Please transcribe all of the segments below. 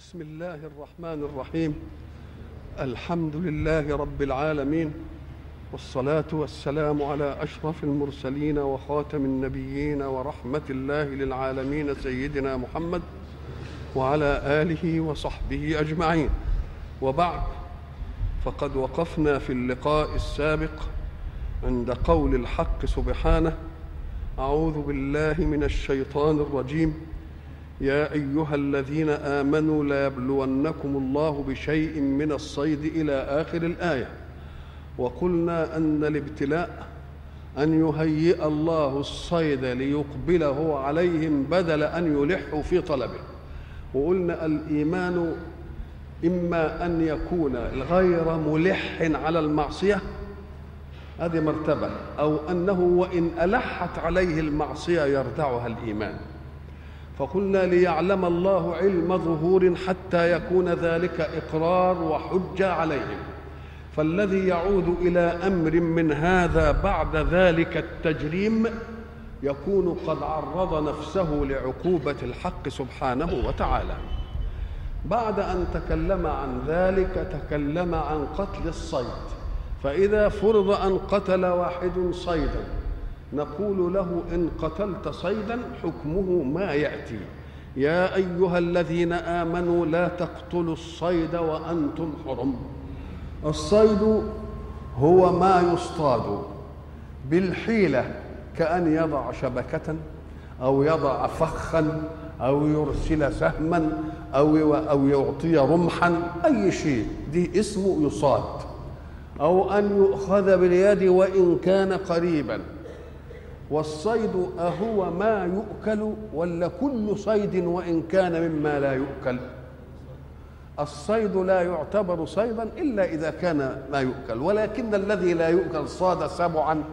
بسم الله الرحمن الرحيم. الحمد لله رب العالمين والصلاة والسلام على أشرف المرسلين وخاتم النبيين ورحمة الله للعالمين سيدنا محمد وعلى آله وصحبه أجمعين. وبعد فقد وقفنا في اللقاء السابق عند قول الحق سبحانه أعوذ بالله من الشيطان الرجيم. يا أيها الذين آمنوا ليبلونكم الله بشيء من الصيد إلى آخر الآية. وقلنا أن الابتلاء أن يهيئ الله الصيد ليقبله عليهم بدل أن يلحوا في طلبه. وقلنا الإيمان إما أن يكون غير ملح على المعصية هذه مرتبة أو أنه وإن ألحت عليه المعصية يردعها الإيمان. فقلنا ليعلم الله علم ظهور حتى يكون ذلك إقرار وحجه عليهم. فالذي يعود إلى أمر من هذا بعد ذلك التجريم يكون قد عرض نفسه لعقوبة الحق سبحانه وتعالى. بعد أن تكلم عن ذلك تكلم عن قتل الصيد. فإذا فرض أن قتل واحد صيدا نقول له إن قتلت صيدا حكمه ما يأتي. يا أيها الذين آمنوا لا تقتلوا الصيد وأنتم حرم. الصيد هو ما يصطاد بالحيلة كأن يضع شبكة أو يضع فخا أو يرسل سهما أو أو يعطي رمحا أي شيء. دي اسمه يصاد. أو أن يؤخذ باليد وإن كان قريبا. والصيد أهو ما يؤكل ولا كل صيد وإن كان مما لا يؤكل. الصيد لا يعتبر صيدا إلا إذا كان ما يؤكل ولكن الذي لا يؤكل صاد سبعا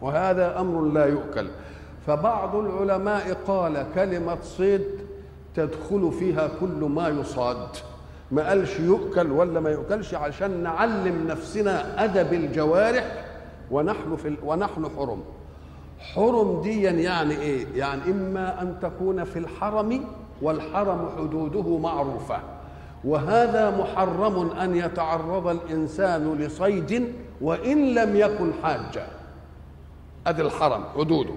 وهذا أمر لا يؤكل. فبعض العلماء قال كلمة صيد تدخل فيها كل ما يصاد. ما قالش يؤكل ولا ما يؤكلش عشان نعلم نفسنا أدب الجوارح ونحن في ونحن حرم. حرم ديا يعني إيه؟ يعني إما أن تكون في الحرم والحرم حدوده معروفة. وهذا محرم أن يتعرض الإنسان لصيد وإن لم يكن حاجا أدي الحرم حدوده.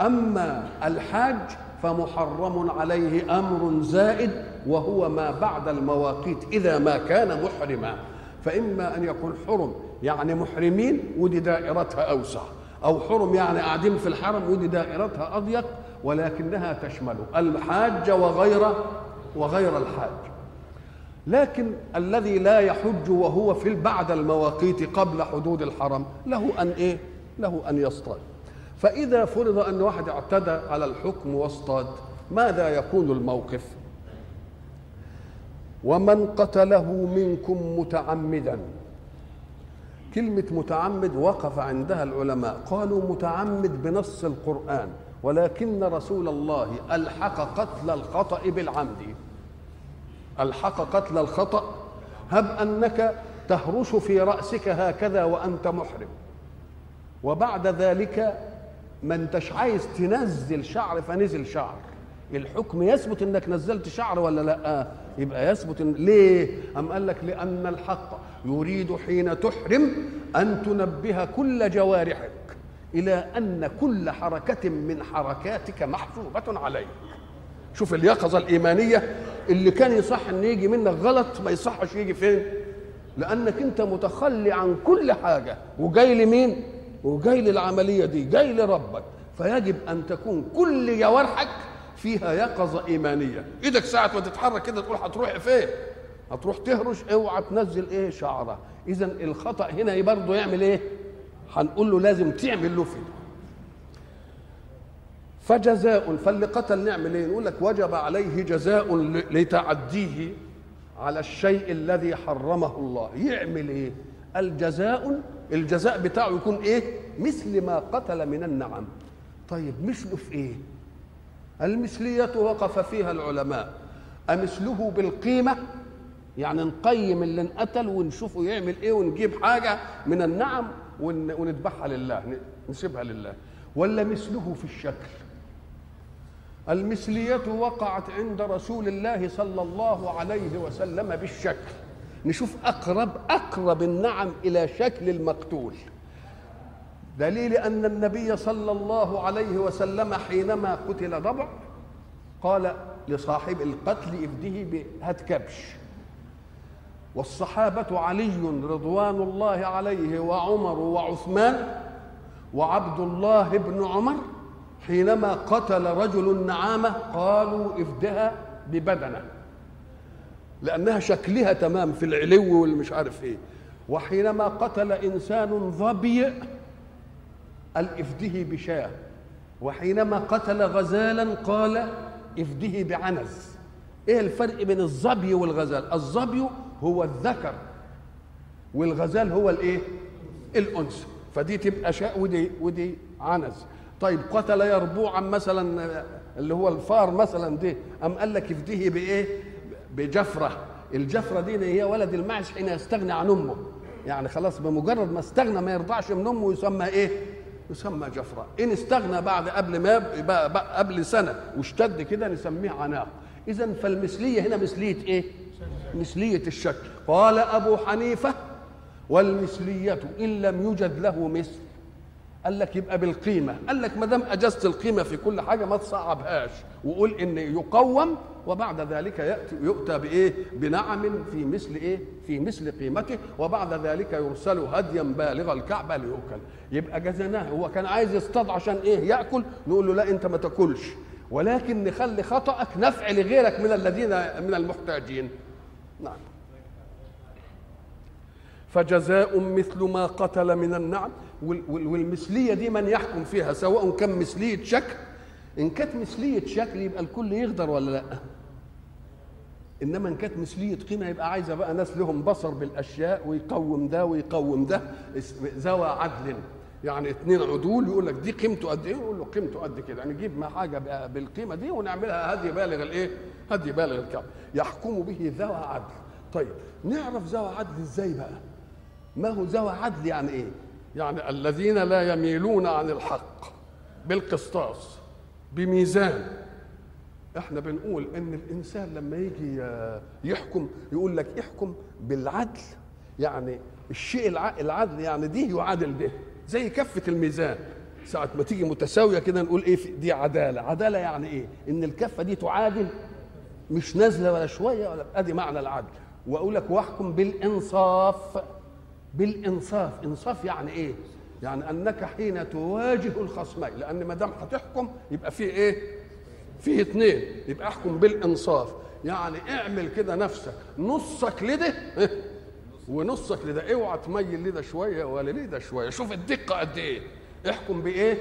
أما الحاج فمحرم عليه أمر زائد وهو ما بعد المواقيت إذا ما كان محرما. فإما أن يكون حرم يعني محرمين ودي دائرتها أوسع. أو حرم يعني قاعدين في الحرم ودي دائرتها أضيق ولكنها تشمل الحاج وغير وغير الحاج لكن الذي لا يحج وهو في بعد المواقيت قبل حدود الحرم له أن إيه؟ له أن يصطاد فإذا فرض أن واحد اعتدى على الحكم واصطاد ماذا يكون الموقف؟ ومن قتله منكم متعمدا كلمة متعمد وقف عندها العلماء. قالوا متعمد بنص القرآن ولكن رسول الله ألحق قتل الخطأ بالعمد. ألحق قتل الخطأ. هب أنك تهرش في رأسك هكذا وأنت محرم. وبعد ذلك ما انتش عايز تنزل شعر فنزل شعر. الحكم يثبت إنك نزلت شعر ولا لأ؟ يبقى يثبت إن ليه؟ أم قال لك لأن الحق يريد حين تحرم أن تنبه كل جوارحك إلى أن كل حركة من حركاتك محسوبة عليك. شوف اليقظة الإيمانية اللي كان يصح إن يجي منك غلط ما يصحش يجي فين؟ لأنك أنت متخلي عن كل حاجة وجاي لمين؟ وجاي للعملية دي جاي لربك. فيجب أن تكون كل جوارحك فيها يقظة إيمانية. إيدك ساعة ما تتحرك كده تقول هتروح فين؟ هتروح تهرش اوعى تنزل إيه شعره اذا الخطأ هنا برضه يعمل إيه؟ هنقول له لازم تعمل له فيه فجزاء فاللي قتل نعمل إيه؟ نقول لك وجب عليه جزاء لتعديه على الشيء الذي حرمه الله. يعمل إيه؟ الجزاء الجزاء بتاعه يكون إيه؟ مثل ما قتل من النعم. طيب مثله في إيه؟ المثلية وقف فيها العلماء. أمثله بالقيمة؟ يعني نقيم اللي انقتل ونشوفه يعمل إيه ونجيب حاجة من النعم ونذبحها لله نسيبها لله. ولا مثله في الشكل. المثلية وقعت عند رسول الله صلى الله عليه وسلم بالشكل. نشوف أقرب أقرب النعم إلى شكل المقتول. دليل أن النبي صلى الله عليه وسلم حينما قتل ضبع قال لصاحب القتل ابده بهات كبش والصحابة علي رضوان الله عليه وعمر وعثمان وعبد الله بن عمر حينما قتل رجل النعامة قالوا افدها ببدنه لأنها شكلها تمام في العلو والمش عارف إيه. وحينما قتل إنسان ظبي قال افده بشاة. وحينما قتل غزالا قال افده بعنز. إيه الفرق بين الظبي والغزال؟ الظبي هو الذكر والغزال هو الإيه؟ الانثى فدي تبقى شاء ودي ودي عنز. طيب قتل يربوعا مثلا اللي هو الفار مثلا دي أم قال لك افديه بإيه؟ بجفرة. الجفرة دي هي ولد المعز حين يستغني عن أمه. يعني خلاص بمجرد ما استغنى ما يرضعش من أمه يسمى إيه؟ يسمى جفرة. إن استغنى بعد قبل ما قبل سنة واشتد كده نسميه عناق. إذا فالمثلية هنا مثلية إيه؟ مثلية الشكل قال أبو حنيفة والمثلية إن لم يوجد له مثل. قال لك يبقى بالقيمة. قال لك ما دام أجزت القيمة في كل حاجة ما تصعبهاش. وقول إن يقوم وبعد ذلك يأتي يؤتى بإيه؟ بنعم في مثل إيه؟ في مثل قيمته. وبعد ذلك يرسل هديا بالغ الكعبة ليؤكل. يبقى جزناه. هو كان عايز يصطاد عشان إيه؟ يأكل. نقول له لا أنت ما تأكلش. ولكن نخلي خطأك نفع لغيرك من الذين من المحتاجين. نعم. فجزاء مثل ما قتل من النعم. والمثلية دي من يحكم فيها سواء كان مثلية شكل إن كانت مثلية شكل يبقى الكل يقدر ولا لأ؟ إنما إن كانت مثلية قيمة يبقى عايزة بقى ناس لهم بصر بالأشياء ويقوم ده ويقوم ده. ذوى عدل. يعني اثنين عدول يقول لك دي قيمته قد إيه؟ يقول له قيمته قد كده. يعني نجيب حاجة بالقيمة دي ونعملها هدي بالغ الإيه؟ هدي بالغ الكعب يحكم به ذوى عدل. طيب نعرف ذوى عدل إزاي بقى؟ ما هو ذوى عدل يعني إيه؟ يعني الذين لا يميلون عن الحق بالقسطاس بميزان. إحنا بنقول إن الإنسان لما يجي يحكم يقول لك احكم بالعدل يعني الشيء العدل يعني دي يعادل ده زي كفة الميزان. ساعة ما تيجي متساوية كده نقول إيه دي عدالة، عدالة يعني إيه؟ إن الكفة دي تعادل مش نازلة ولا شوية ولا أدي معنى العدل، وأقول لك واحكم بالإنصاف. بالإنصاف. إنصاف يعني إيه؟ يعني أنك حين تواجه الخصمين لأن ما دام هتحكم يبقى في إيه؟ فيه اثنين يبقى احكم بالإنصاف. يعني اعمل كده نفسك. نصك لده ونصك لده. اوعى تميل لده شوية ولا لده شوية. شوف الدقة قد إيه. احكم بإيه؟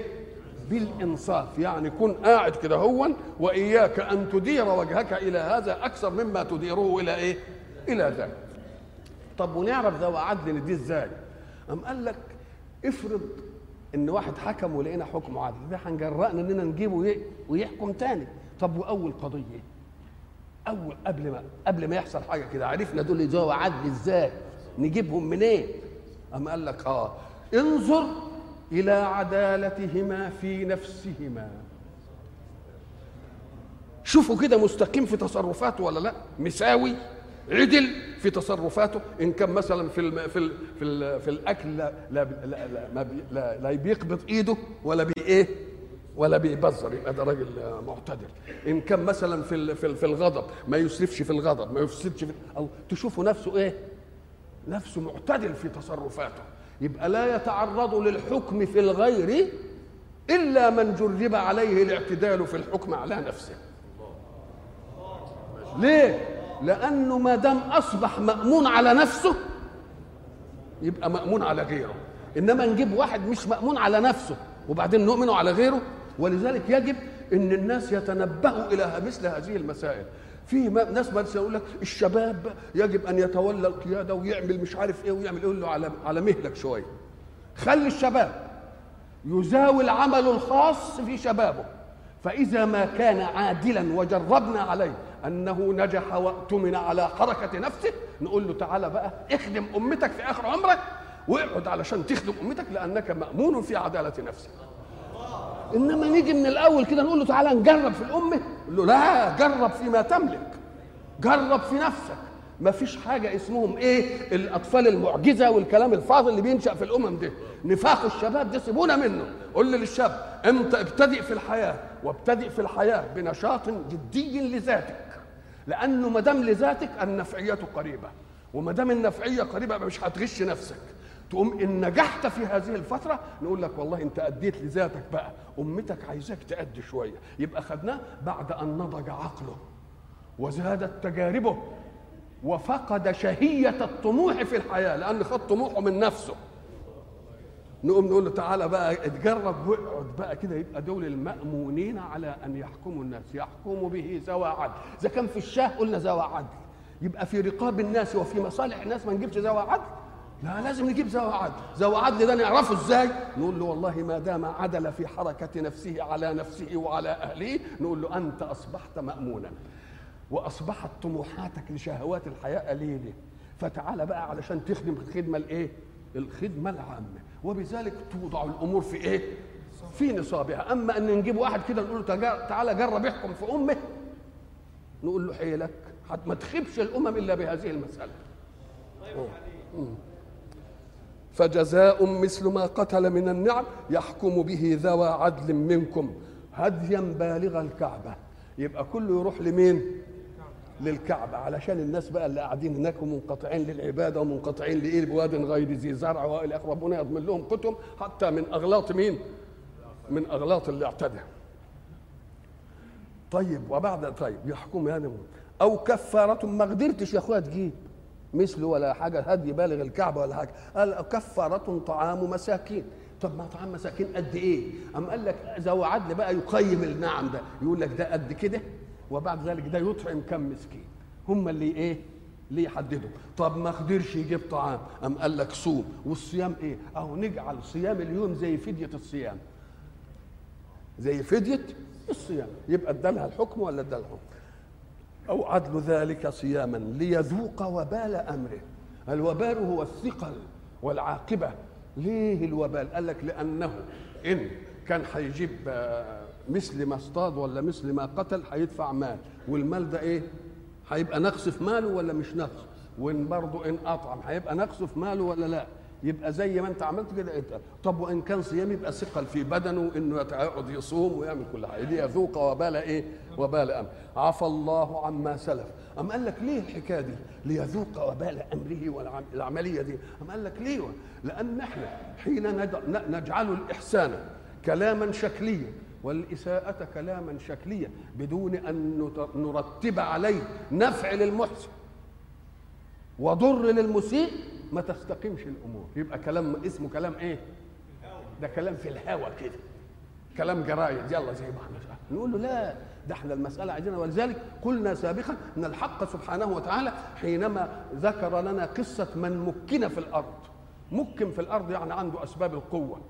بالإنصاف يعني كن قاعد كده هو وإياك أن تدير وجهك إلى هذا أكثر مما تديره إلى إيه؟ إلى ذاك. طب ونعرف ذوي عدل دي إزاي؟ أم قال لك افرض إن واحد حكم ولقينا حكم عدل ده هنجرأنا إننا نجيبه ويحكم تاني. طب وأول قضية أول قبل ما قبل ما يحصل حاجة كده عرفنا دول ذوي عدل إزاي؟ نجيبهم منين؟ إيه؟ أم قال لك آه انظر إلى عدالتهما في نفسهما. شوفوا كده مستقيم في تصرفاته ولا لا؟ مساوي عدل في تصرفاته. إن كان مثلا في الم في ال في, ال في الأكل لا لا لا, لا, لا, لا بيقبض إيده ولا بي إيه؟ ولا بيبذر. يبقى ده راجل معتدل. إن كان مثلا في في, في الغضب ما يسرفش في الغضب ما يفسدش في أو تشوفوا نفسه إيه؟ نفسه معتدل في تصرفاته. يبقى لا يتعرض للحكم في الغير إلا من جرب عليه الاعتدال في الحكم على نفسه. ليه؟ لأنه ما دام أصبح مأمون على نفسه يبقى مأمون على غيره. إنما نجيب واحد مش مأمون على نفسه وبعدين نؤمنه على غيره ولذلك يجب إن الناس يتنبهوا إلى مثل هذه المسائل. في ناس مثلا يقول لك الشباب يجب أن يتولى القيادة ويعمل مش عارف إيه ويعمل يقول له على على مهلك شوية. خلي الشباب. يزاول عمله الخاص في شبابه. فإذا ما كان عادلا وجربنا عليه أنه نجح وأؤتمن على حركة نفسه نقول له تعالى بقى اخدم أمتك في آخر عمرك واقعد علشان تخدم أمتك لأنك مأمون في عدالة نفسك. إنما نيجي من الأول كده نقول له تعالى نجرب في الأمة له لا جرب فيما تملك. جرب في نفسك. ما فيش حاجة اسمهم إيه؟ الأطفال المعجزة والكلام الفاضل اللي بينشأ في الأمم دي. نفاق الشباب ده سيبونا منه. قول للشاب انت ابتدئ في الحياة؟ وابتدئ في الحياة بنشاط جدي لذاتك. لأنه ما دام لذاتك النفعية قريبة. وما دام النفعية قريبة مش هتغش نفسك. تقوم إن نجحت في هذه الفترة نقول لك والله أنت أديت لذاتك بقى أمتك عايزاك تأدي شوية. يبقى خدناه بعد أن نضج عقله وزادت تجاربه وفقد شهية الطموح في الحياة لأن خد طموحه من نفسه. نقوم نقول له تعالى بقى اتجرب واقعد بقى كده يبقى دول المأمونين على أن يحكموا الناس. يحكموا به ذوى عدل. إذا كان في الشاه قلنا ذوى عدل. يبقى في رقاب الناس وفي مصالح الناس ما نجيبش ذوى عدل؟ لا لازم نجيب ذوى عدل. ذوى عدل ده نعرفه إزاي؟ نقول له والله ما دام عدل في حركة نفسه على نفسه وعلى أهله نقول له أنت أصبحت مأمونا. وأصبحت طموحاتك لشهوات الحياة قليلة. فتعال بقى علشان تخدم الخدمة الإيه؟ الخدمة العامة. وبذلك توضع الأمور في إيه؟ في نصابها. أما أن نجيب واحد كده نقول له تعالى جرب احكم في أمه نقول له حيلك ما تخيبش الأمم إلا بهذه المسألة. فجزاء مثل ما قتل من النعم يحكم به ذوى عدل منكم. هديا بالغ الكعبة. يبقى كله يروح لمين؟ للكعبة. علشان الناس بقى اللي قاعدين هناك ومنقطعين للعبادة ومنقطعين لإيه؟ بواد غير ذي زرع وإلى ربنا يضمن لهم كتب حتى من أغلاط مين؟ من أغلاط اللي اعتدى. طيب وبعد طيب يحكم يعني. أو كفارة ما قدرتش يا أخويا تجيب. مثله ولا حاجة هدي بالغ الكعبة ولا حاجة. قال كفارة طعام مساكين. طب ما طعام مساكين قد إيه؟ أم قال لك ذو عدل بقى يقيم النعم ده. يقول لك ده قد كده وبعد ذلك ده يطعم كم مسكين. هم اللي إيه؟ اللي يحددوا. طب ما قدرش يجيب طعام. أم قال لك صوم. والصيام إيه؟ أهو نجعل صيام اليوم زي فدية الصيام. زي فدية الصيام. يبقى ادالها الحكم ولا ادالها الحكم أو عدل ذلك صياما ليذوق وبال أمره. الوبال هو الثقل والعاقبة. ليه الوبال؟ قال لك لأنه إن كان هيجيب مثل ما اصطاد ولا مثل ما قتل هيدفع مال. والمال ده إيه؟ هيبقى نقص في ماله ولا مش نقص؟ وإن برضه إن أطعم هيبقى نقص في ماله ولا لا؟ يبقى زي ما انت عملت كده. طب وإن كان صيام يبقى ثقل في بدنه إنه يقعد يصوم ويعمل كل حاجة. ليذوق وبال إيه؟ وبال أمر. عفى الله عما سلف. أم قال لك ليه الحكاية دي؟ ليذوق وبال أمره والعملية دي. أم قال لك ليه؟ لأن إحنا حين نجعل الإحسان كلاما شكليا والإساءة كلاما شكليا بدون أن نرتب عليه نفع للمحسن وضر للمسيء ما تستقيمش الأمور. يبقى كلام اسمه كلام إيه؟ ده كلام في الهوى كده. كلام جرايد يلا زي ما إحنا نقول له لا ده إحنا المسألة عايزينها. ولذلك قلنا سابقا أن الحق سبحانه وتعالى حينما ذكر لنا قصة من مكن في الأرض. مكن في الأرض يعني عنده أسباب القوة.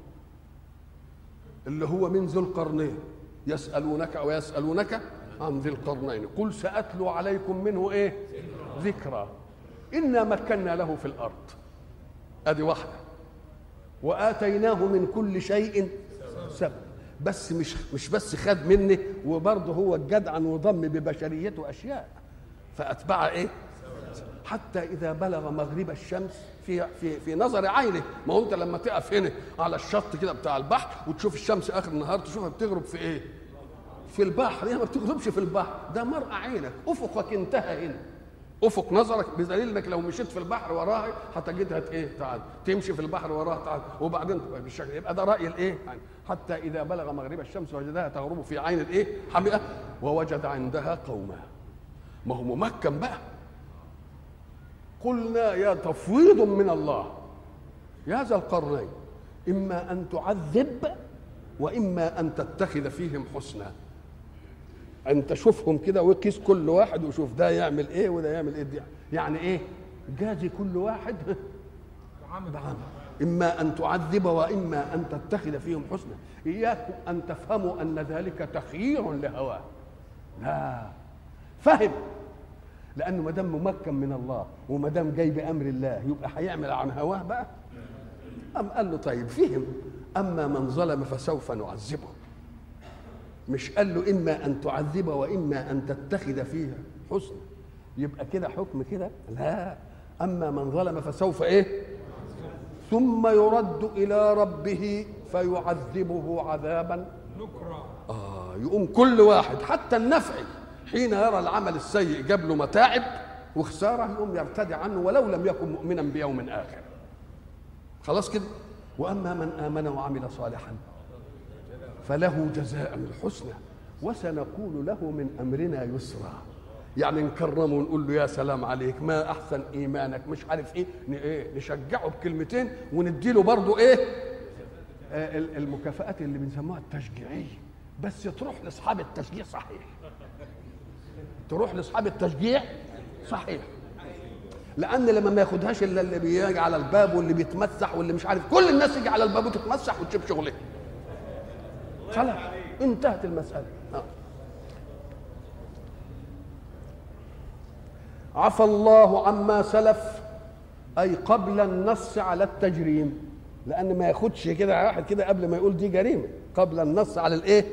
اللي هو من ذو القرنين. يسألونك ويسألونك عن ذي القرنين. قل سأتلو عليكم منه إيه؟ ذكرى. إنا مكنا له في الأرض. أدي واحدة. وآتيناه من كل شيء سبب. بس مش مش بس خد مني وبرضه هو الجدع وضم ببشريته أشياء. فأتبع إيه؟ حتى إذا بلغ مغرب الشمس في في في نظر عينه. ما هو أنت لما تقف هنا على الشط كده بتاع البحر وتشوف الشمس آخر النهار تشوفها بتغرب في إيه؟ في البحر. هي ما بتغربش في البحر. ده مرأى عينك. أفقك انتهى هنا. افق نظرك بدليل انك لو مشيت في البحر وراها هتجدها إيه؟ تعال. تمشي في البحر وراها تعال. وبعدين بالشكل يبقى ده رأي الإيه؟ يعني حتى إذا بلغ مغرب الشمس وجدها تغرب في عين الإيه؟ حمئة. ووجد عندها قوما. ما هو ممكن بقى. قلنا يا تفويض من الله. يا ذا القرنين. إما أن تعذب وإما أن تتخذ فيهم حسنا أن تشوفهم كده وقيس كل واحد وشوف ده يعمل إيه وده يعمل إيه. يعني إيه؟ جازي كل واحد. بعمل إما أن تعذب وإما أن تتخذ فيهم حسنا. إياكم أن تفهموا أن ذلك تخيير لهواه. لا. فهم. لأنه ما دام ممكن من الله وما دام جاي بأمر الله يبقى هيعمل عن هواه بقى. أم قال له طيب فهم. أما من ظلم فسوف نعذبه. مش قال له إما أن تعذب وإما أن تتخذ فيها حسنا يبقى كده حكم كده؟ لا. أما من ظلم فسوف إيه؟ ثم يرد إلى ربه فيعذبه عذابا. نكرا آه يقوم كل واحد حتى النفعي حين يرى العمل السيء جاب له متاعب وخساره يقوم يرتدع عنه ولو لم يكن مؤمنا بيوم آخر. خلاص كده؟ وأما من آمن وعمل صالحا فله جزاء الحسنى وسنقول له من أمرنا يسرا. يعني نكرمه ونقول له يا سلام عليك ما أحسن إيمانك؟ مش عارف إيه. إيه نشجعه بكلمتين ونديله برضه إيه؟ آه، ال- المكافآت اللي بنسموها التشجيعية. بس تروح لأصحاب التشجيع صحيح. تروح لأصحاب التشجيع صحيح. لأن لما ما ياخدهاش إلا اللي بيجي على الباب واللي بيتمسح واللي مش عارف كل الناس يجي على الباب وتتمسح وتسيب شغلها. خلاص انتهت المسألة. آه. عفى الله عما سلف أي قبل النص على التجريم. لأن ما ياخدش كده واحد كده قبل ما يقول دي جريمة. قبل النص على الإيه؟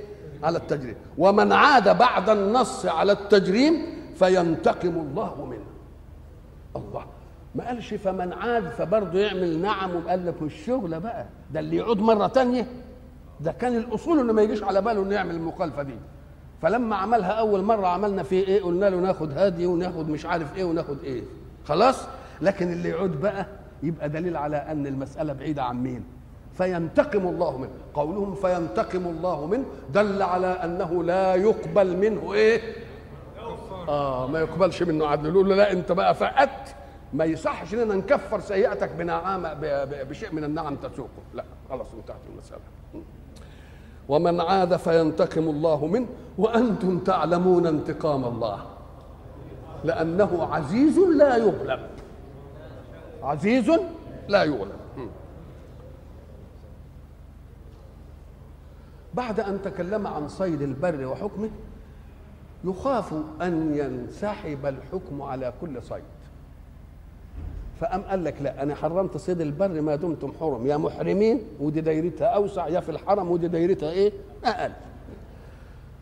على التجريم. ومن عاد بعد النص على التجريم فينتقم الله منه. الله. ما قالش فمن عاد فبرضه يعمل نعم وقال لك الشغله بقى. ده اللي يعود مرة تانية. ده كان الأصول إنه ما يجيش على باله إنه يعمل المخالفة دي. فلما عملها أول مرة عملنا فيه إيه؟ قلنا له ناخد هادي وناخد مش عارف إيه وناخد إيه. خلاص؟ لكن اللي يعود بقى يبقى دليل على أن المسألة بعيدة عن مين؟ فينتقم الله منه. قولهم فينتقم الله منه. دل على أنه لا يقبل منه إيه؟ آه ما يقبلش منه. عدل يقول له لا أنت بقى فقدت. ما يصحش إننا نكفر سيئتك بنعامة بشيء من النعم تسوقه. لا خلاص انتهت المسألة. ومن عاد فينتقم الله منه وأنتم تعلمون انتقام الله. لأنه عزيز لا يغلب عزيز لا يغلب بعد أن تكلم عن صيد البر وحكمه يخاف أن ينسحب الحكم على كل صيد. فقام قال لك لا أنا حرمت صيد البر ما دمتم حرم. يا محرمين ودي دايرتها أوسع يا في الحرم ودي دايرتها إيه؟ أقل.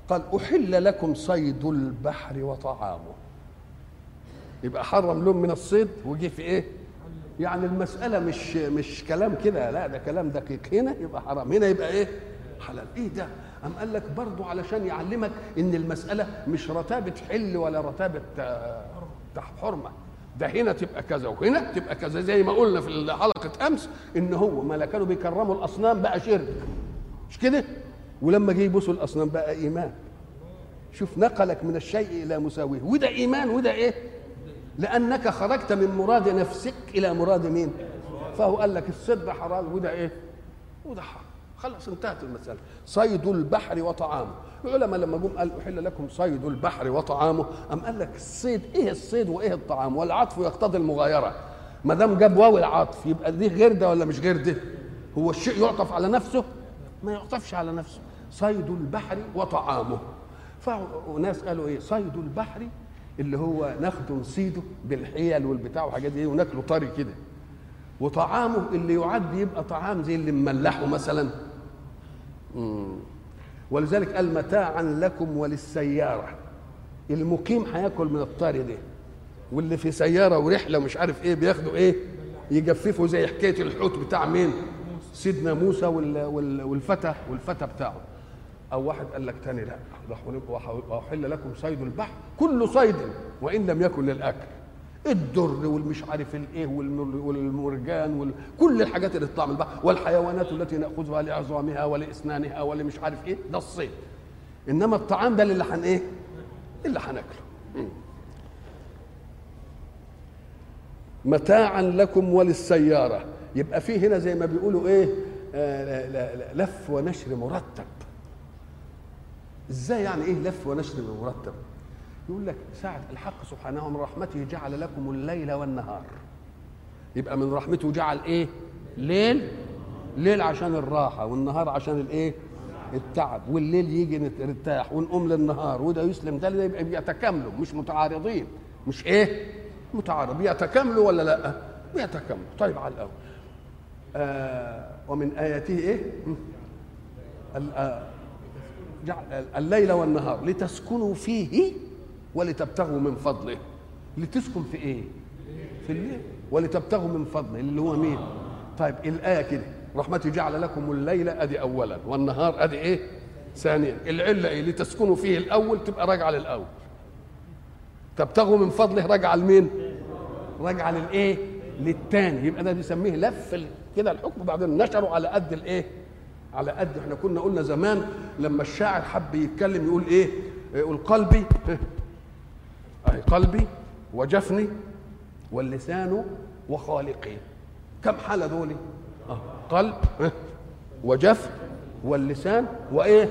قال أحل لكم صيد البحر وطعامه. يبقى حرم لهم من الصيد وجي في إيه؟ يعني المسألة مش مش كلام كده لا ده كلام دقيق. هنا يبقى حرام هنا يبقى إيه؟ حلال. إيه ده؟ أم قال لك برضو علشان يعلمك إن المسألة مش رتابة حل ولا رتابة آه، حرمة ده هنا تبقى كذا وهنا تبقى كذا. زي ما قلنا في حلقة أمس إن هو ما كانوا بيكرموا الأصنام بقى شرك. مش كده؟ ولما جه يبوسوا الأصنام بقى إيمان. شوف نقلك من الشيء إلى مساويه. وده إيمان وده إيه؟ لأنك خرجت من مراد نفسك إلى مراد مين؟ فهو قال لك الصيد حرام وده إيه؟ وده حرام. خلاص انتهت المسألة. صيد البحر وطعامه. العلماء لما جم قال أحل لكم صيد البحر وطعامه أم قال لك الصيد إيه الصيد وإيه الطعام؟ والعطف يقتضي المغايرة. ما دام جاب واو العطف يبقى دي غير ده ولا مش غير ده هو الشيء يعطف على نفسه؟ ما يعطفش على نفسه. صيد البحر وطعامه. فناس قالوا إيه؟ صيد البحر اللي هو ناخده نصيده بالحيل والبتاع وحاجات دي وناكله طري كده. وطعامه اللي يعد يبقى طعام زي اللي مملحه مثلا. ولذلك قال متاعا لكم وللسيارة. المقيم هياكل من الطري ده. واللي في سيارة ورحلة ومش عارف إيه بياخدوا إيه يجففوا زي حكاية الحوت بتاع مين؟ سيدنا موسى وال- وال- والفتى والفتى بتاعه. أو واحد قال لك تاني لا واحل لكم صيد البحر. كل صيد وإن لم يكن للأكل. الدر والمش عارف الإيه والمر- والمرجان وال... كل الحاجات اللي تطلع من البحر والحيوانات التي نأخذها لعظامها ولإسنانها ولمش عارف إيه ده الصيد. إنما الطعام ده اللي هن إيه؟ اللي هناكله. متاعا لكم وللسيارة. يبقى في هنا زي ما بيقولوا إيه؟ آه لف ونشر مرتب. إزاي يعني إيه لف ونشر مرتب؟ يقول لك ساعة الحق سبحانه من رحمته جعل لكم الليل والنهار. يبقى من رحمته جعل إيه؟ ليل. ليل عشان الراحة والنهار عشان الإيه؟ التعب والليل يجي نرتاح ونقوم للنهار وده يسلم ده يبقى بيتكاملوا مش متعارضين. مش إيه؟ متعارض. بيتكاملوا ولا لأ؟ بيتكاملوا. طيب على الأول. آه ومن آياته إيه؟ آه الليل والنهار لتسكنوا فيه ولتبتغوا من فضله. لتسكن في إيه؟ في الليل ولتبتغوا من فضله. اللي هو مين؟ طيب الآية كده. رحمتي جعل لكم الليل أدي اولا والنهار أدي إيه؟ ثانيا. العلة إيه؟ لتسكنوا فيه الأول تبقى راجعة للأول. تبتغوا من فضله راجعة لمين؟ راجعة للإيه؟ للتاني. يبقى ده بيسميه لف كده الحكم. بعدين نشره على قد الايه على قد. إحنا كنا قلنا زمان لما الشاعر حب يتكلم يقول إيه؟ يقول قلبي اهي قلبي وجفني واللسان وخالقي. كم حاله دول آه. قلب وجفن واللسان وإيه؟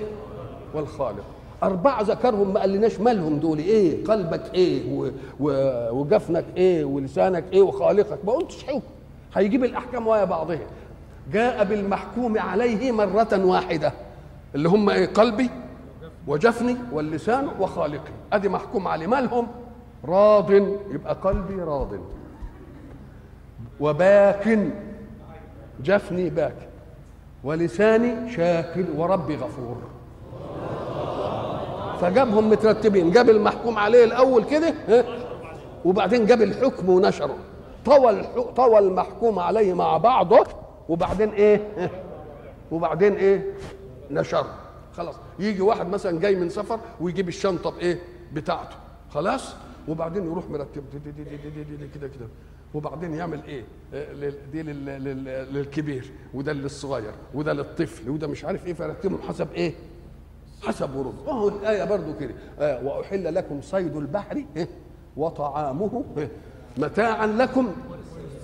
والخالق. أربعة ذكرهم ما قالناش مالهم دول؟ إيه؟ قلبك إيه. وجفنك إيه؟ ولسانك إيه؟ وخالقك. ما قلتش حكم هيجيب الأحكام ويا بعضها. جاء بالمحكوم عليه مرة واحدة اللي هم إيه؟ قلبي وجفني واللسان وخالقي. أدي محكوم عليه. مالهم؟ راض يبقى قلبي راض. وباك جفني باك. ولساني شاكر وربي غفور. فجابهم مترتبين جاب المحكوم عليه الأول كده وبعدين جاب الحكم ونشره. طوى طوى المحكوم عليه مع بعضه وبعدين إيه؟ وبعدين إيه؟ نشره. خلاص يجي واحد مثلا جاي من سفر ويجيب الشنطة بإيه؟ بتاعته. خلاص؟ وبعدين يروح مرتب. كده كده. وبعدين يعمل إيه؟ دي للكبير وده للصغير وده للطفل وده مش عارف إيه فرتبهم حسب إيه؟ حسب ورود. اهو الآية برضو كده. آه وأحل لكم صيد البحر إيه؟ وطعامه إيه؟ متاعا لكم.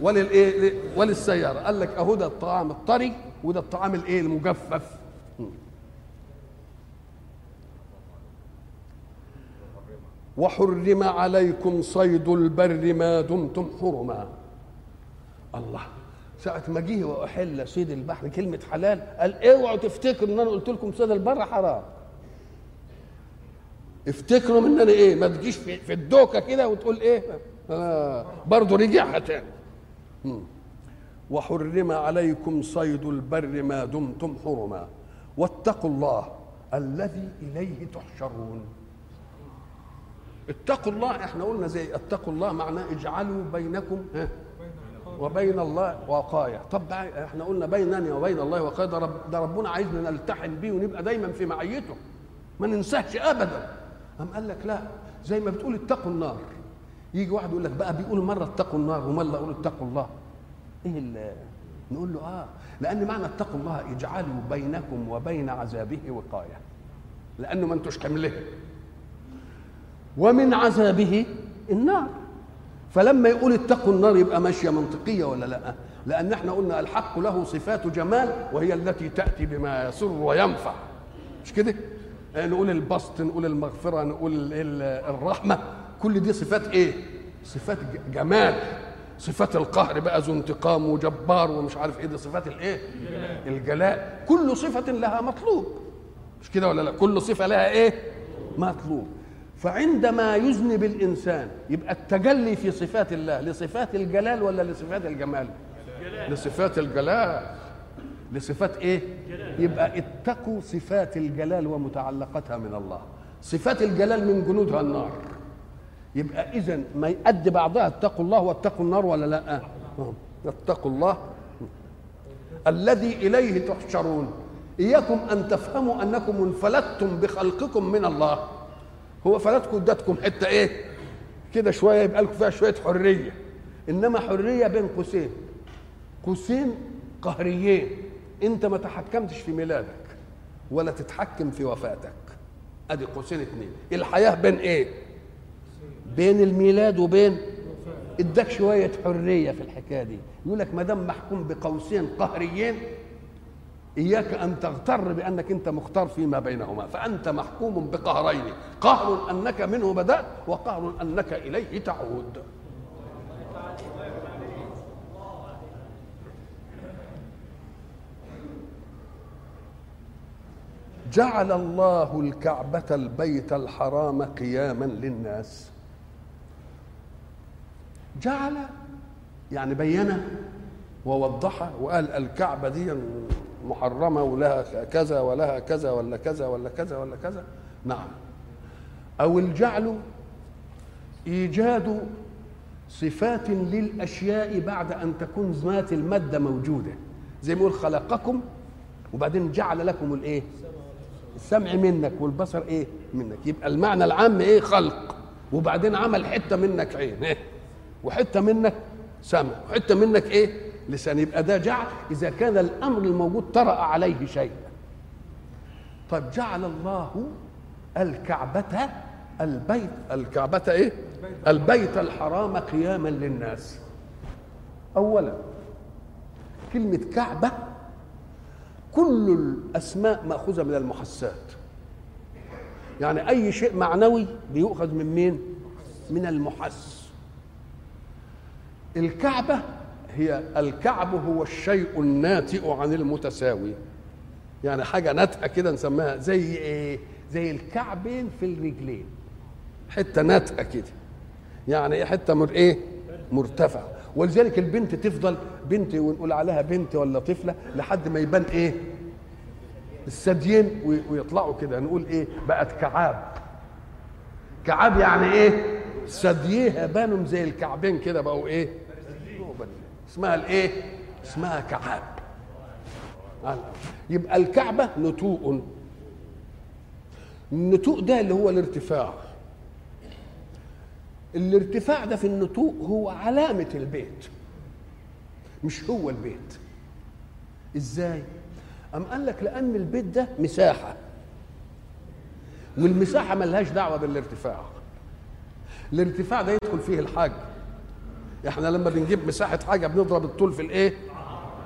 وللايه وللسيارة. قال لك أهو ده الطعام الطري وده الطعام الإيه؟ المجفف. وحرم عليكم صيد البر ما دمتم حرما. الله ساعة ما جه وأحل صيد البحر كلمة حلال قال اوعوا تفتكروا ان أنا قلت لكم صيد البر حرام. افتكروا ان أنا إيه؟ ما تجيش في, في الدوكة كده وتقول إيه؟ آه برضه رجعها تاني. وحرم عليكم صيد البر ما دمتم حرما. واتقوا الله الذي إليه تحشرون. اتقوا الله إحنا قلنا زي اتقوا الله معناه اجعلوا بينكم وبين الله وقاية. طب إحنا قلنا بينني وبين الله وقاية ده, رب ربنا عايزنا نلتحم بيه ونبقى دايما في معيته ما ننساهش ابدا. أم قال لك لا زي ما بتقول اتقوا النار. يجي واحد يقول لك بقى بيقول مرة اتقوا النار ومرة يقول اتقوا الله. إيه اللي نقول له آه لأن معنى اتقوا الله اجعلوا بينكم وبين عذابه وقاية. لأنه ما أنتوش كاملين. ومن عذابه النار. فلما يقول اتقوا النار يبقى ماشية منطقية ولا لا؟ لأن إحنا قلنا الحق له صفات جمال وهي التي تأتي بما يسر وينفع. مش كده؟ نقول البسط نقول المغفرة نقول الرحمة. كل دي صفات إيه؟ صفات جمال. صفات القهر بقى ذو انتقام وجبار ومش عارف إيه دي صفات الإيه؟ الجلاء كل صفة لها مطلوب. مش كده ولا لا؟ كل صفة لها إيه؟ مطلوب. فعندما يذنب الانسان يبقى التجلي في صفات الله لصفات الجلال ولا لصفات الجمال؟ لصفات الجلال. لصفات إيه؟ يبقى اتقوا صفات الجلال ومتعلقتها من الله. صفات الجلال من جنودها النار. يبقى اذا ما يؤدي بعضها اتقوا الله واتقوا النار ولا لأ؟ اتقوا الله. الذي إليه تحشرون. إياكم أن تفهموا أنكم انفلتتم بخلقكم من الله. هو فلتكم ادتكم حتة إيه؟ كده شوية يبقى لكم فيها شوية حرية. إنما حرية بين قوسين. قوسين قهريين. أنت ما تحكمتش في ميلادك ولا تتحكم في وفاتك. أدي قوسين اتنين. الحياة بين إيه؟ بين الميلاد وبين إداك شوية حرية في الحكاية دي. يقول لك ما دام محكوم بقوسين قهريين إياك أن تغتر بأنك أنت مختار فيما بينهما فأنت محكوم بقهرين قهر أنك منه بدأت وقهر أنك إليه تعود. جعل الله الكعبة البيت الحرام قياما للناس. جعل يعني بين ووضح وقال الكعبة دي محرمة ولها كذا ولها كذا ولا كذا ولا كذا ولا كذا. نعم. أو الجعل إيجاد صفات للأشياء بعد أن تكون ذات المادة موجودة. زي ما يقول خلقكم وبعدين جعل لكم الإيه؟ السمع منك والبصر إيه؟ منك. يبقى المعنى العام إيه؟ خلق. وبعدين عمل حتة منك عين إيه؟ وحتة منك سمع. وحتة منك إيه؟ لسان يبقى ده جعل. إذا كان الأمر الموجود طرأ عليه شيء طيب جعل الله الكعبة البيت الكعبة إيه؟ البيت الحرام قياما للناس. اولا كلمة كعبة كل الأسماء مأخوذة من المحسات. يعني أي شيء معنوي بيؤخذ من مين؟ من المحس. الكعبة هي الكعب هو الشيء الناتئ عن المتساوي. يعني حاجة ناتئة كده نسميها زي إيه؟ زي الكعبين في الرجلين. حتة ناتئة كده. يعني إيه حتة مر؟ إيه؟ مرتفعة. ولذلك البنت تفضل بنت ونقول عليها بنت ولا طفلة لحد ما يبان إيه؟ الثديين ويطلعوا كده. نقول إيه؟ بقت كعاب. كعاب يعني إيه؟ ثدييها بانوا زي الكعبين كده بقوا إيه؟ اسمها الايه؟ اسمها كعاب. يبقى الكعبة نتوء النتوء ده اللي هو الارتفاع. الارتفاع ده في النتوء هو علامة البيت مش هو البيت. إزاي؟ أم قال لك لأن البيت ده مساحة والمساحة ملهاش دعوة بالارتفاع. الارتفاع ده يدخل فيه الحج إحنا لما بنجيب مساحة حاجة بنضرب الطول في الايه؟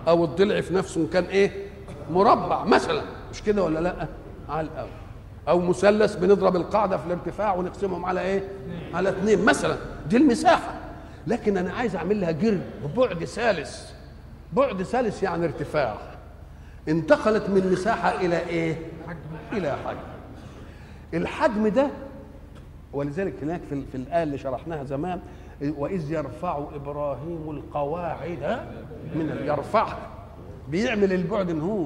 أو الضلع في نفسه كان إيه؟ مربع مثلا. مش كده ولا لأ؟ على الأول. أو مثلث بنضرب القاعدة في الارتفاع ونقسمهم على إيه؟ على اثنين مثلا. دي المساحة. لكن أنا عايز اعمل لها جرد ببعد ثالث. بعد ثالث يعني ارتفاع. انتقلت من مساحة إلى إيه؟ إلى حجم. الحجم ده ولذلك هناك في, في الآية اللي شرحناها زمان وإذ يرفع إبراهيم القواعد من يرفعها بيعمل البعد إن هو.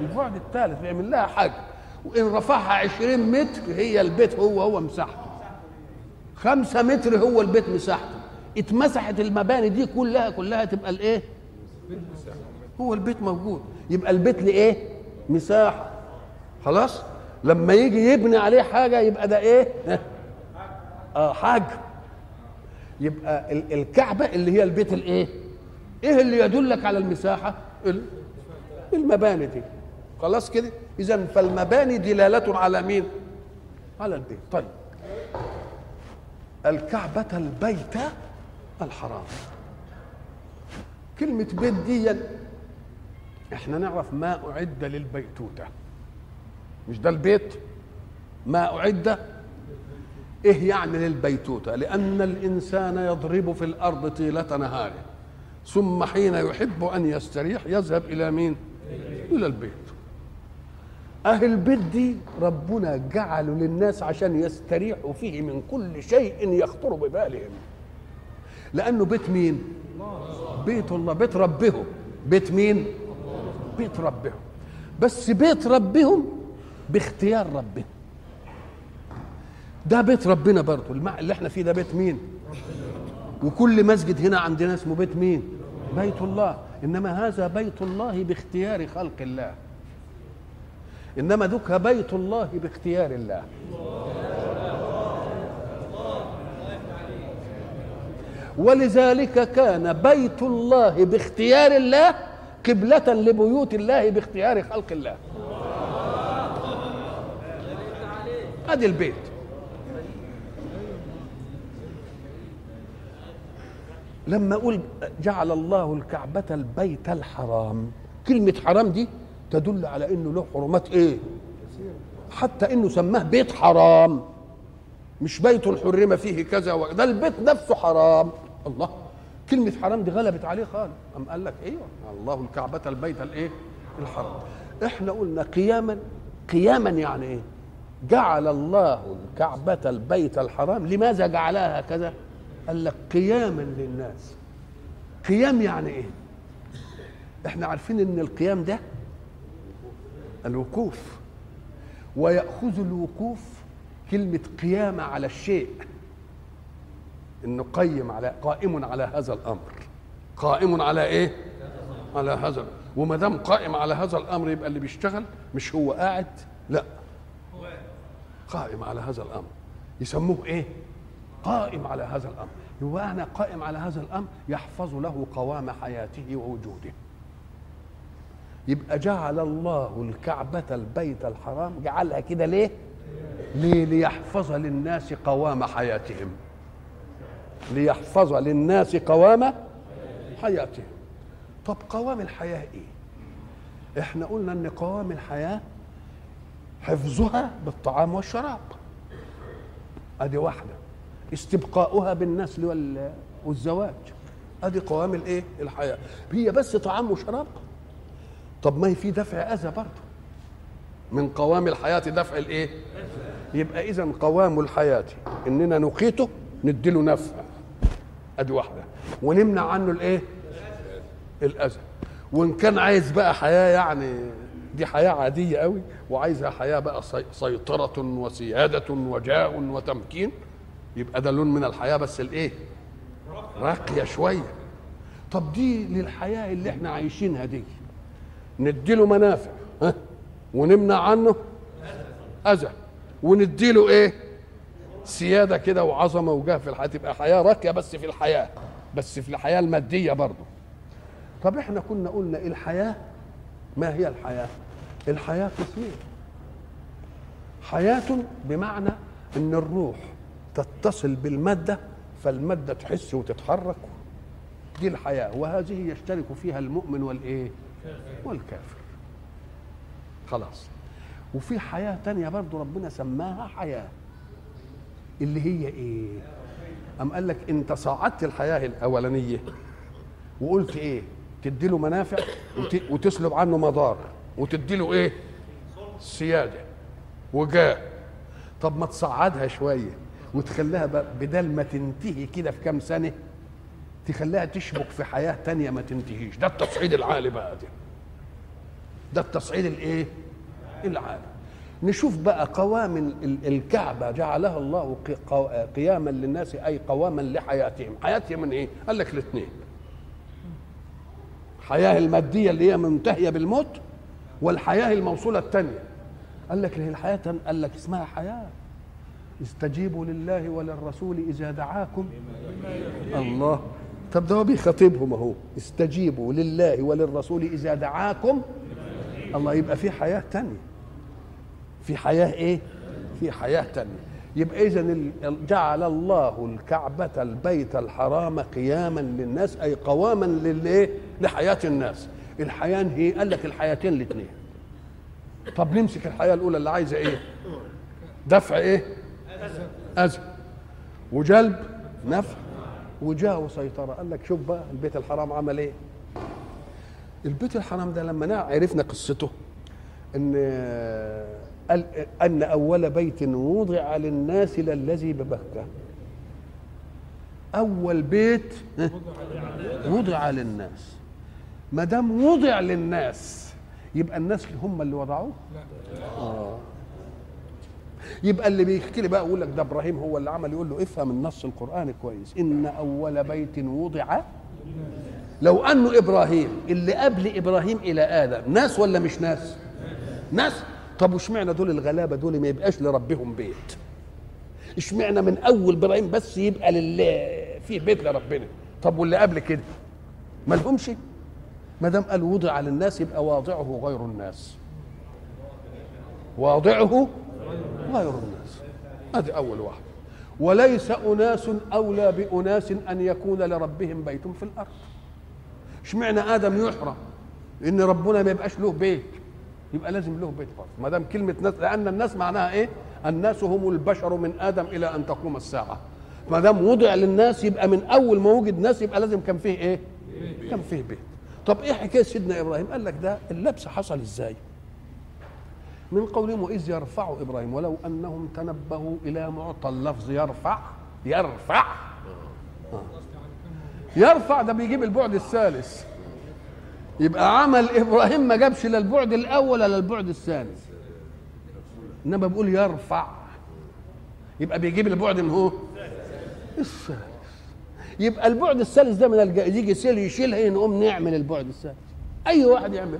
البعد الثالث بيعمل لها حجم وإن رفعها عشرين متر هي البيت هو هو مساحته. خمسة متر هو البيت مساحته. اتمسحت المباني دي كلها كلها تبقى الإيه؟ هو البيت موجود. يبقى البيت لإيه؟ مساحة. خلاص؟ لما يجي يبني عليه حاجة يبقى ده إيه؟ آه حاجة. يبقى الكعبة اللي هي البيت الايه إيه؟ اللي يدلك على المساحة؟ المباني دي. خلاص كده؟ اذا فالمباني دلالة على مين؟ على البيت. طيب. الكعبة البيت الحرام. كلمة بيت دي إحنا نعرف ما أعد للبيتوتة. مش ده البيت؟ ما أعد إيه يعني للبيتوتة؟ لأن الإنسان يضرب في الأرض طيلة نهاره ثم حين يحب أن يستريح يذهب إلى مين؟ إلى البيت. أهل البيت دي ربنا جعله للناس عشان يستريحوا فيه من كل شيء يخطر ببالهم. لأنه بيت مين؟ بيت الله بيت ربهم. بيت مين؟ بيت ربهم. بس بيت ربهم باختيار ربهم. ده بيت ربنا برضه. اللي إحنا فيه ده بيت مين؟ وكل مسجد هنا عندنا اسمه بيت مين؟ بيت الله. إنما هذا بيت الله باختيار خلق الله. إنما ذك بيت الله باختيار الله. ولذلك كان بيت الله باختيار الله قبلة لبيوت الله باختيار خلق الله. ادي البيت. لما أقول جعل الله الكعبة البيت الحرام كلمة حرام دي تدل على إنه له حرمات إيه؟ حتى إنه سماه بيت حرام. مش بيت حرم فيه كذا. ده البيت نفسه حرام. الله. كلمة حرام دي غلبت عليه خالص. أم قال لك أيوه الله الكعبة البيت الإيه؟ الحرام. إحنا قلنا قياما قياما يعني إيه؟ جعل الله الكعبة البيت الحرام. لماذا جعلها هكذا قال لك قياما للناس. قيام يعني إيه؟ إحنا عارفين إن القيام ده الوقوف. ويأخذ الوقوف كلمة قيامة على الشيء. انه قيم على قائم على هذا الأمر. قائم على إيه؟ على هذا. وما دام قائم على هذا الأمر يبقى اللي بيشتغل مش هو قاعد؟ لا. قائم على هذا الأمر. يسموه إيه؟ قائم على هذا الأمر يبقى أنا قائم على هذا الأمر يحفظ له قوام حياته ووجوده يبقى جعل الله الكعبة البيت الحرام جعلها كده ليه؟ ليه؟ ليحفظ للناس قوام حياتهم ليحفظ للناس قوام حياتهم طب قوام الحياة إيه؟ إحنا قلنا إن قوام الحياة حفظها بالطعام والشراب أدي واحدة استبقاؤها بالنسل وال- والزواج. أدي قوام الإيه؟ الحياة. هي بس طعام وشراب. طب ما هي في دفع أذى برضه. من قوام الحياة دفع الإيه؟ يبقى إذا قوام الحياة إننا نقيته نديله نفع. أدي واحدة. ونمنع عنه الإيه؟ الأذى. وإن كان عايز بقى حياة يعني دي حياة عادية قوي وعايزها حياة بقى سي- سيطرة وسيادة وجاء وتمكين يبقى ده لون من الحياة بس الإيه؟ راقية شوية. طب دي للحياة اللي إحنا عايشينها دي. نديله منافع ها؟ ونمنع عنه؟ أذى. ونديله إيه؟ سيادة كده وعظمة وجاه في الحياة. تبقى حياة راقية بس في الحياة بس في الحياة المادية برضه. طب إحنا كنا قلنا الحياة ما هي الحياة؟ الحياة قسمين. حياة بمعنى إن الروح تتصل بالمادة فالمادة تحس وتتحرك. دي الحياة. وهذه يشترك فيها المؤمن والإيه؟ والكافر. خلاص. وفي حياة تانية برضو ربنا سماها حياة. اللي هي إيه؟ أم قال لك انت صعدت الحياة الأولانية وقلت إيه؟ تدي له منافع وت- وتسلب عنه مضار وتدي له إيه سيادة. وجاه طب ما تصعدها شوية. وتخليها بدل ما تنتهي كده في كام سنة تخليها تشبك في حياة تانية ما تنتهيش. ده التصعيد العالي بقى ده ده التصعيد الايه؟ العالي. نشوف بقى قوام ال- الكعبة جعلها الله قياما للناس أي قواما لحياتهم. حياتهم من إيه؟ قال لك الاثنين. الحياة المادية اللي هي منتهية بالموت والحياة الموصولة الثانية قال لك تن- قال لك اسمها حياة. استجيبوا لله وللرسول إذا دعاكم. الله. طب ده هو بيخاطبهم أهو. استجيبوا لله وللرسول إذا دعاكم. الله يبقى في حياة تانية. في حياة إيه؟ في حياة تانية. يبقى اذا جعل الله الكعبة البيت الحرام قياما للناس أي قواما للإيه؟ لحياة الناس. الحياة هي قال لك الحياتين الاثنين طب نمسك الحياة الأولى اللي عايزة إيه؟ دفع إيه؟ اذى وجلب نفع وجاه وسيطره قال لك شوف بقى البيت الحرام عمل إيه؟ البيت الحرام ده لما نا- عرفنا قصته. إن قال أن أول بيت وضع للناس للذي ببكه أول بيت وضع للناس. ما دام وضع للناس يبقى الناس هم اللي وضعوه؟ آه. يبقى اللي بيحكي لي بقى يقول لك ده إبراهيم هو اللي عمل يقول له افهم النص القراني كويس. إن أول بيت وضع لو أنه إبراهيم اللي قبل إبراهيم إلى آدم ناس ولا مش ناس؟ ناس؟ طب واشمعنى دول الغلابة دول ما يبقاش لربهم بيت؟ اشمعنى من أول إبراهيم بس يبقى لله فيه بيت لربنا؟ طب واللي قبل كده؟ ما لهمش. ما دام قال وضع للناس يبقى واضعه غير الناس. واضعه غير الناس. هذه أول واحدة وليس أناس أولى بأناس أن يكون لربهم بيت في الأرض. اشمعنى آدم يحرم؟ إن ربنا ما يبقاش له بيت. يبقى لازم له بيت برضه. ما دام كلمة ناس لأن الناس معناها إيه؟ الناس هم البشر من آدم إلى أن تقوم الساعة. ما دام وضع للناس يبقى من أول ما وجد ناس يبقى لازم كان فيه إيه؟ كان فيه بيت. طب إيه حكاية سيدنا إبراهيم؟ قال لك ده اللبس حصل إزاي؟ من قولهم واذ يرفع إبراهيم ولو أنهم تنبهوا إلى معطى اللفظ يرفع يرفع. آه. يرفع ده بيجيب البعد الثالث. يبقى عمل إبراهيم ما جابش لا البعد الأول ولا البعد الثاني إنما بيقول يرفع. يبقى بيجيب البعد من هو؟ الثالث. يبقى البعد الثالث ده من الجائز يجي سيل يشيلها نقوم نعمل البعد الثالث. أي واحد يعمل.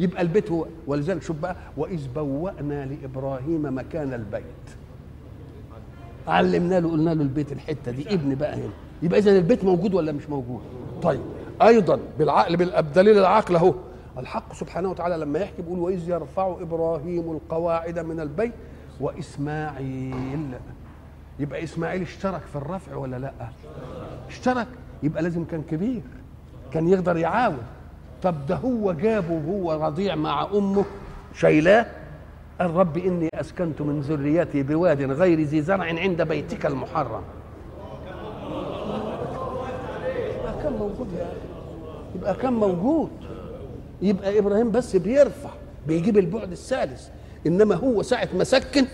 يبقى البيت هو ولذلك شوف بقى وإذ بوأنا لإبراهيم مكان البيت. علمنا له قلنا له البيت الحتة دي ابن بقى هنا. يبقى اذا البيت موجود ولا مش موجود؟ طيب أيضا بالعقل بالدليل العقل أهو. الحق سبحانه وتعالى لما يحكي بيقول وإذ يرفع إبراهيم القواعد من البيت وإسماعيل. يبقى إسماعيل اشترك في الرفع ولا لأ؟ اشترك. يبقى لازم كان كبير كان يقدر يعاون. طب ده هو جابه وهو رضيع مع أمه. شايلاه قال رب إني أسكنت من ذريتي بواد غير ذي زرع عند بيتك المحرم. يبقى كان موجود يعني يبقى كان موجود. يبقى إبراهيم بس بيرفع بيجيب البعد الثالث. إنما هو ساعة ما سكن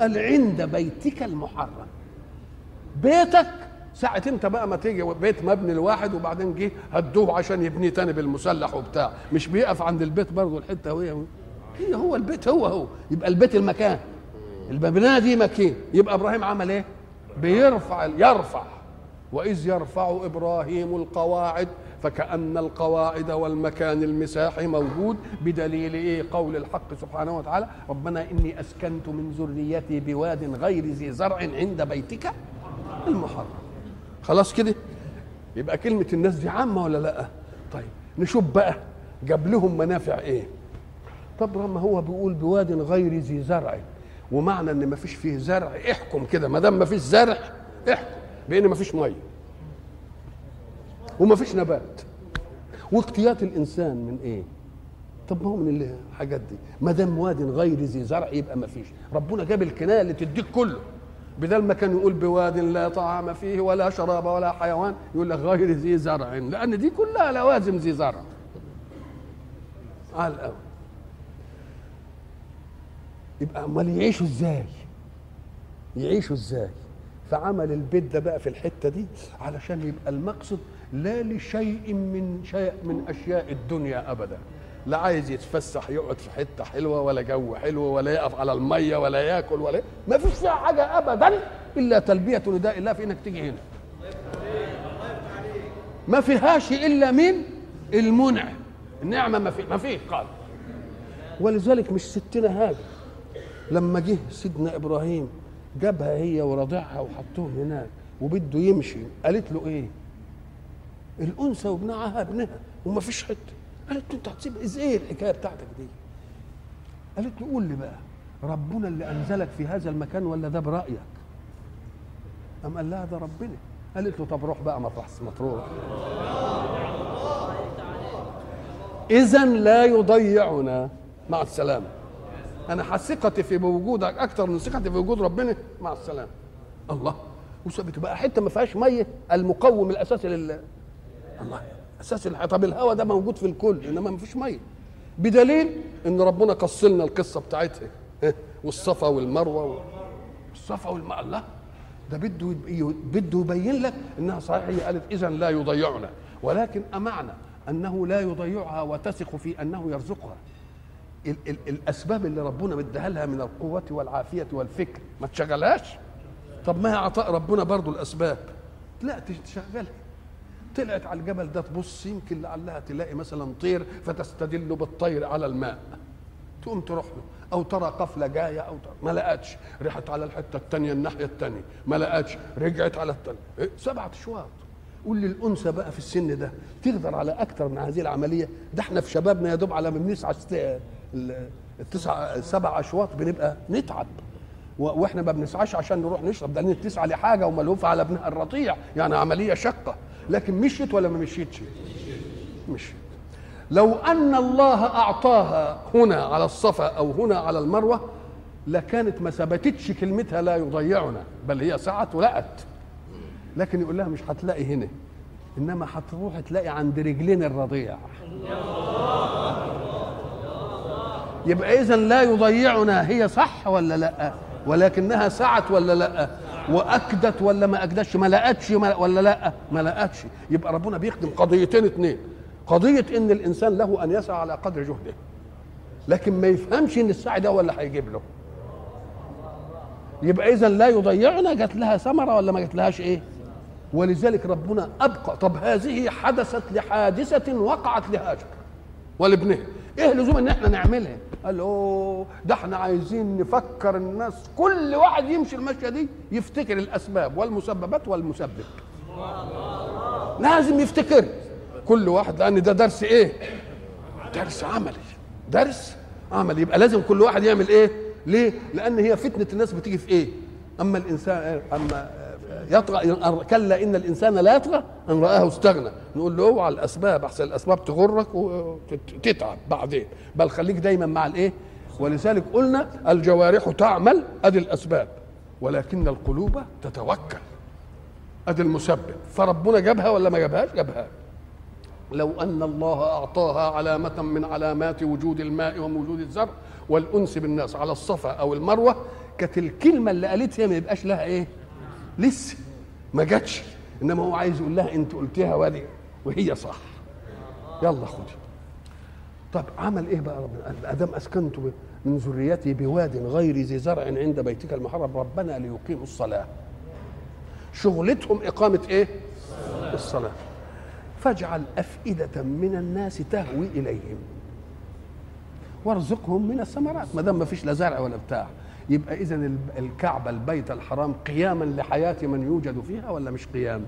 قال عند بيتك المحرم. بيتك ساعة انت بقى ما تيجي بيت مبني لواحد وبعدين جه هدوه عشان يبنيه تاني بالمسلح وبتاع. مش بيقف عند البيت برضه الحتة وهي هي هو البيت هو هو؟ يبقى البيت المكان. المبنى دي مكان. يبقى إبراهيم عمل إيه؟ بيرفع يرفع. وإذ يرفع إبراهيم القواعد فكأن القواعد والمكان المساحي موجود بدليل إيه؟ قول الحق سبحانه وتعالى ربنا إني أسكنت من ذريتي بواد غير ذي زرع عند بيتك المحرم. خلاص كده؟ يبقى كلمة الناس دي عامة ولا لأ؟ طيب نشوف بقى جاب لهم منافع إيه؟ طب ما هو بيقول بواد غير ذي زرع ومعنى إن ما فيش فيه زرع احكم كده ما دام ما فيش زرع احكم بأن ما فيش مية. وما فيش نبات. واقتيات الإنسان من إيه؟ طب ما هو من الحاجات دي. ما دام واد غير ذي زرع يبقى ما فيش ربنا جاب الكناية اللي تديك كله. بدل ما كان يقول بواد لا طعام فيه ولا شراب ولا حيوان يقول لك غير ذي زرع. لأن دي كلها لوازم ذي زرع. على الأول يبقى أمال يعيشوا إزاي؟ يعيشوا إزاي؟ فعمل البيت ده بقى في الحتة دي علشان يبقى المقصد لا لشيء من شيء من أشياء الدنيا ابدا. لا عايز يتفسح يقعد في حتة حلوة ولا جو حلو ولا يقف على المية ولا ياكل ولا ما فيش فيها حاجة ابدا إلا تلبية نداء الله في إنك تيجي هنا. ما فيهاش إلا من المنعم النعمة ما في ما فيه قال. ولذلك مش ستنا هاجر لما جه سيدنا إبراهيم جابها هي ورضعها وحطهم هناك وبده يمشي قالت له إيه؟ الأنثى وابنها ابنها وما فيش حتة. قالت له انت هتسيب إزاي الحكاية بتاعتك دي؟ قالت له قول لي بقى ربنا اللي أنزلك في هذا المكان ولا ده برأيك؟ قام قال لها ده ربنا. قالت له طب روح بقى مطرح ما تروح. اذا لا يضيعنا مع السلامة. أنا ثقتي في بوجودك أكثر من ثقتي في وجود ربنا مع السلامة. الله. وثبت بقى حتة ما فيهاش مية المقوم الأساسي لل الله. أساس الحياة طب الهواء ده موجود في الكل إنما ما فيش مية. بدليل إن ربنا قص لنا القصة بتاعتها والصفا والمروة والصفا والماء الله. ده بده بده يبين لك إنها صحيح هي قالت اذا لا يضيعنا. ولكن أمعنا أنه لا يضيعها وتثق في أنه يرزقها. ال ال الأسباب اللي ربنا مديها لها من القوة والعافية والفكر ما تشغلهاش؟ طب ما هي عطاء ربنا برضو الأسباب. لا تشغلها. طلعت على الجبل ده تبص يمكن لعلها تلاقي مثلا طير فتستدل بالطير على الماء. تقوم تروح له. أو ترى قفلة جاية أو ترى. ما لقتش. رحت على الحتة الثانية الناحية الثانية ما لقتش. رجعت على الثانية إيه؟ سبعة أشواط. قول للانثى بقى في السن ده تقدر على أكثر من هذه العملية؟ ده إحنا في شبابنا يا دوب على ما بنسعى التسعه سبع أشواط بنبقى نتعب. وإحنا ما بنسعاش عشان نروح نشرب. ده تسعى لحاجة وملهوفة على ابنها الرضيع. يعني عملية شقه لكن مشيت ولا ما مشيتش؟ مشيت. لو أن الله أعطاها هنا على الصفا أو هنا على المروة لكانت ما ثبتتش كلمتها لا يضيعنا بل هي سعت ولقت لكن يقول لها مش هتلاقي هنا إنما هتروح تلاقي عند رجلين الرضيع. يبقى اذا لا يضيعنا هي صح ولا لأ؟ ولكنها سعت ولا لأ؟ وأكدت ولا ما أكدتش ما لقتش ولا لا ما لقتش. يبقى ربنا بيخدم قضيتين اثنين قضية إن الإنسان له أن يسعى على قدر جهده لكن ما يفهمش إن السعي ده اللي هيجيب له. يبقى اذا لا يضيعنا جات لها ثمرة ولا ما جات لهاش إيه؟ ولذلك ربنا أبقى طب هذه حدثت لحادثة وقعت لهاجر ولابنها. إيه لزوم إن إحنا نعملها؟ قال أوه ده إحنا عايزين نفكر الناس كل واحد يمشي المشية دي يفتكر الأسباب والمسببات والمسبب. لازم يفتكر كل واحد لأن ده درس إيه؟ درس عملي درس عملي. يبقى لازم كل واحد يعمل إيه؟ ليه؟ لأن هي فتنة الناس بتيجي في إيه؟ أما الإنسان أما يطغى كلا إن الإنسان لا يطغى أن رآه استغنى. نقول له اوعى الأسباب أحسن الأسباب تغرك وتتعب بعدين. بل خليك دايما مع الإيه؟ ولذلك قلنا الجوارح تعمل أدي الأسباب. ولكن القلوب تتوكل. أدي المسبب. فربنا جابها ولا ما جابهاش؟ جابها. لو أن الله أعطاها علامة من علامات وجود الماء ووجود الزرع والأنس بالناس على الصفا أو المروة كانت الكلمة اللي قالتها ما يبقاش لها إيه؟ لسه ما جاتش. إنما هو عايز يقول لها أنت قلتيها ودي وهي صح. يلا خدي. طب عمل إيه بقى ربنا؟ آدم أسكنت من ذريتي بواد غير ذي زرع عند بيتك المحرم ربنا ليقيموا الصلاة. شغلتهم إقامة إيه؟ الصلاة. فاجعل أفئدة من الناس تهوي إليهم. وارزقهم من الثمرات. ما دام ما فيش لا زرع ولا بتاع. يبقى اذا الكعبه البيت الحرام قياما لحياة من يوجد فيها ولا مش قيام؟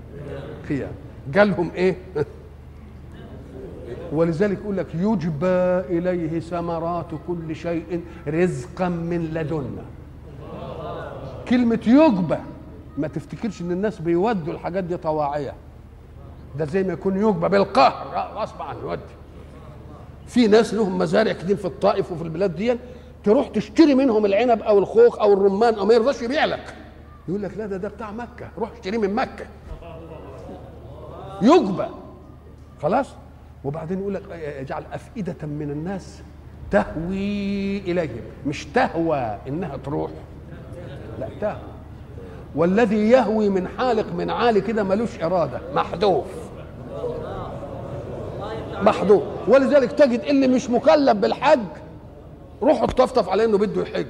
قيام. جالهم إيه؟ ولذلك يقول لك يجبى إليه ثمرات كل شيء رزقا من لدنا كلمة يجبى ما تفتكرش إن الناس بيودوا الحاجات دي طواعية. ده زي ما يكون يجبى بالقهر. غصب عنه يودي. في ناس لهم مزارع كتير في الطائف وفي البلاد دي تروح تشتري منهم العنب أو الخوخ أو الرمان أو ما يرضاش يبيع لك. يقول لك لا ده ده بتاع مكة. روح اشتريه من مكة. يجبى. خلاص؟ وبعدين يقول لك اجعل أفئدة من الناس تهوي إليهم. مش تهوى إنها تروح. لا تهوى. والذي يهوي من حالق من عالي كده ملوش إرادة. محذوف. محذوف. ولذلك تجد اللي مش مكلف بالحج روحوا تطفطف على إنه بده يحج.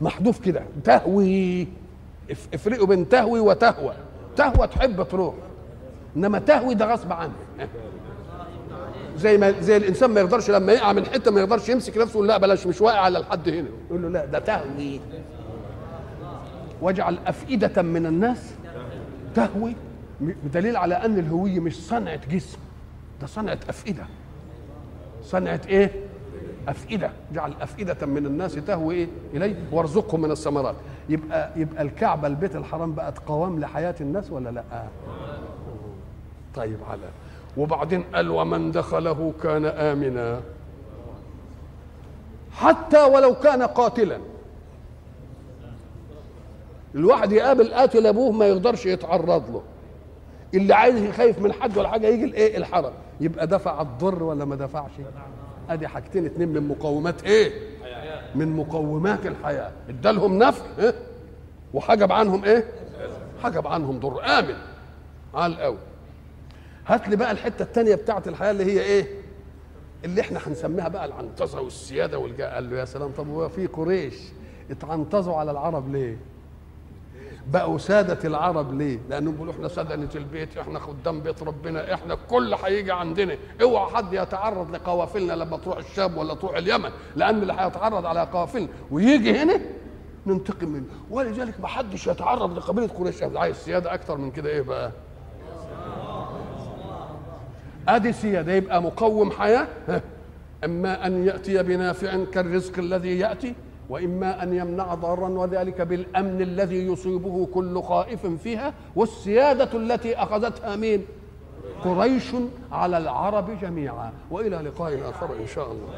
محذوف كده. تهوي. افرقوا بين تهوي وتهوى. تهوى تحب تروح. إنما تهوي ده غصب عنه. زي ما زي الإنسان ما يقدرش لما يقع من حتة ما يقدرش يمسك نفسه يقول لا بلاش مش واقع على الحد هنا. يقول له لا ده تهوي. واجعل أفئدة من الناس. تهوي. بدليل على أن الهوية مش صنعة جسم. ده صنعة أفئدة. صنعة إيه؟ أفئدة جعل أفئدة من الناس تهوي إيه؟ إليه وارزقهم من الثمرات. يبقى يبقى الكعبة البيت الحرام بقت قوام لحياة الناس ولا لا؟ طيب على. وبعدين قال ومن دخله كان آمنا. حتى ولو كان قاتلا. الواحد يقابل قاتل أبوه ما يقدرش يتعرض له. اللي عايز يخايف من حد ولا حاجة يجي الإيه؟ الحرم. يبقى دفع الضر ولا ما دفعش؟ ادي حاجتين اتنين من مقومات إيه؟ من مقومات الحياة. ادالهم نفع إيه؟ وحجب عنهم إيه؟ حجب عنهم ضر آمن. على الأول هات لي بقى الحتة الثانية بتاعت الحياة اللي هي إيه؟ اللي إحنا هنسميها بقى العنطزه والسيادة والجاء قال له يا سلام طب هو في قريش اتعنطزوا على العرب ليه؟ بقوا سادة العرب ليه؟ لأنهم بيقولوا إحنا سدنة البيت، إحنا خدام بيت ربنا، إحنا الكل هيجي عندنا، أوعى حد يتعرض لقوافلنا لما تروح الشام ولا تروح اليمن، لأن اللي هيتعرض على قوافلنا. ويجي هنا ننتقم منه، ولذلك ما حدش يتعرض لقبيلة قريش، عايز سيادة أكتر من كده إيه بقى؟ أدي سيادة. يبقى مقوم حياة؟ إما أن يأتي بنافع كالرزق الذي يأتي وإما أن يمنع ضرا وذلك بالأمن الذي يصيبه كل خائف فيها والسيادة التي أخذتها مين قريش على العرب جميعا. وإلى لقاء آخر إن شاء الله.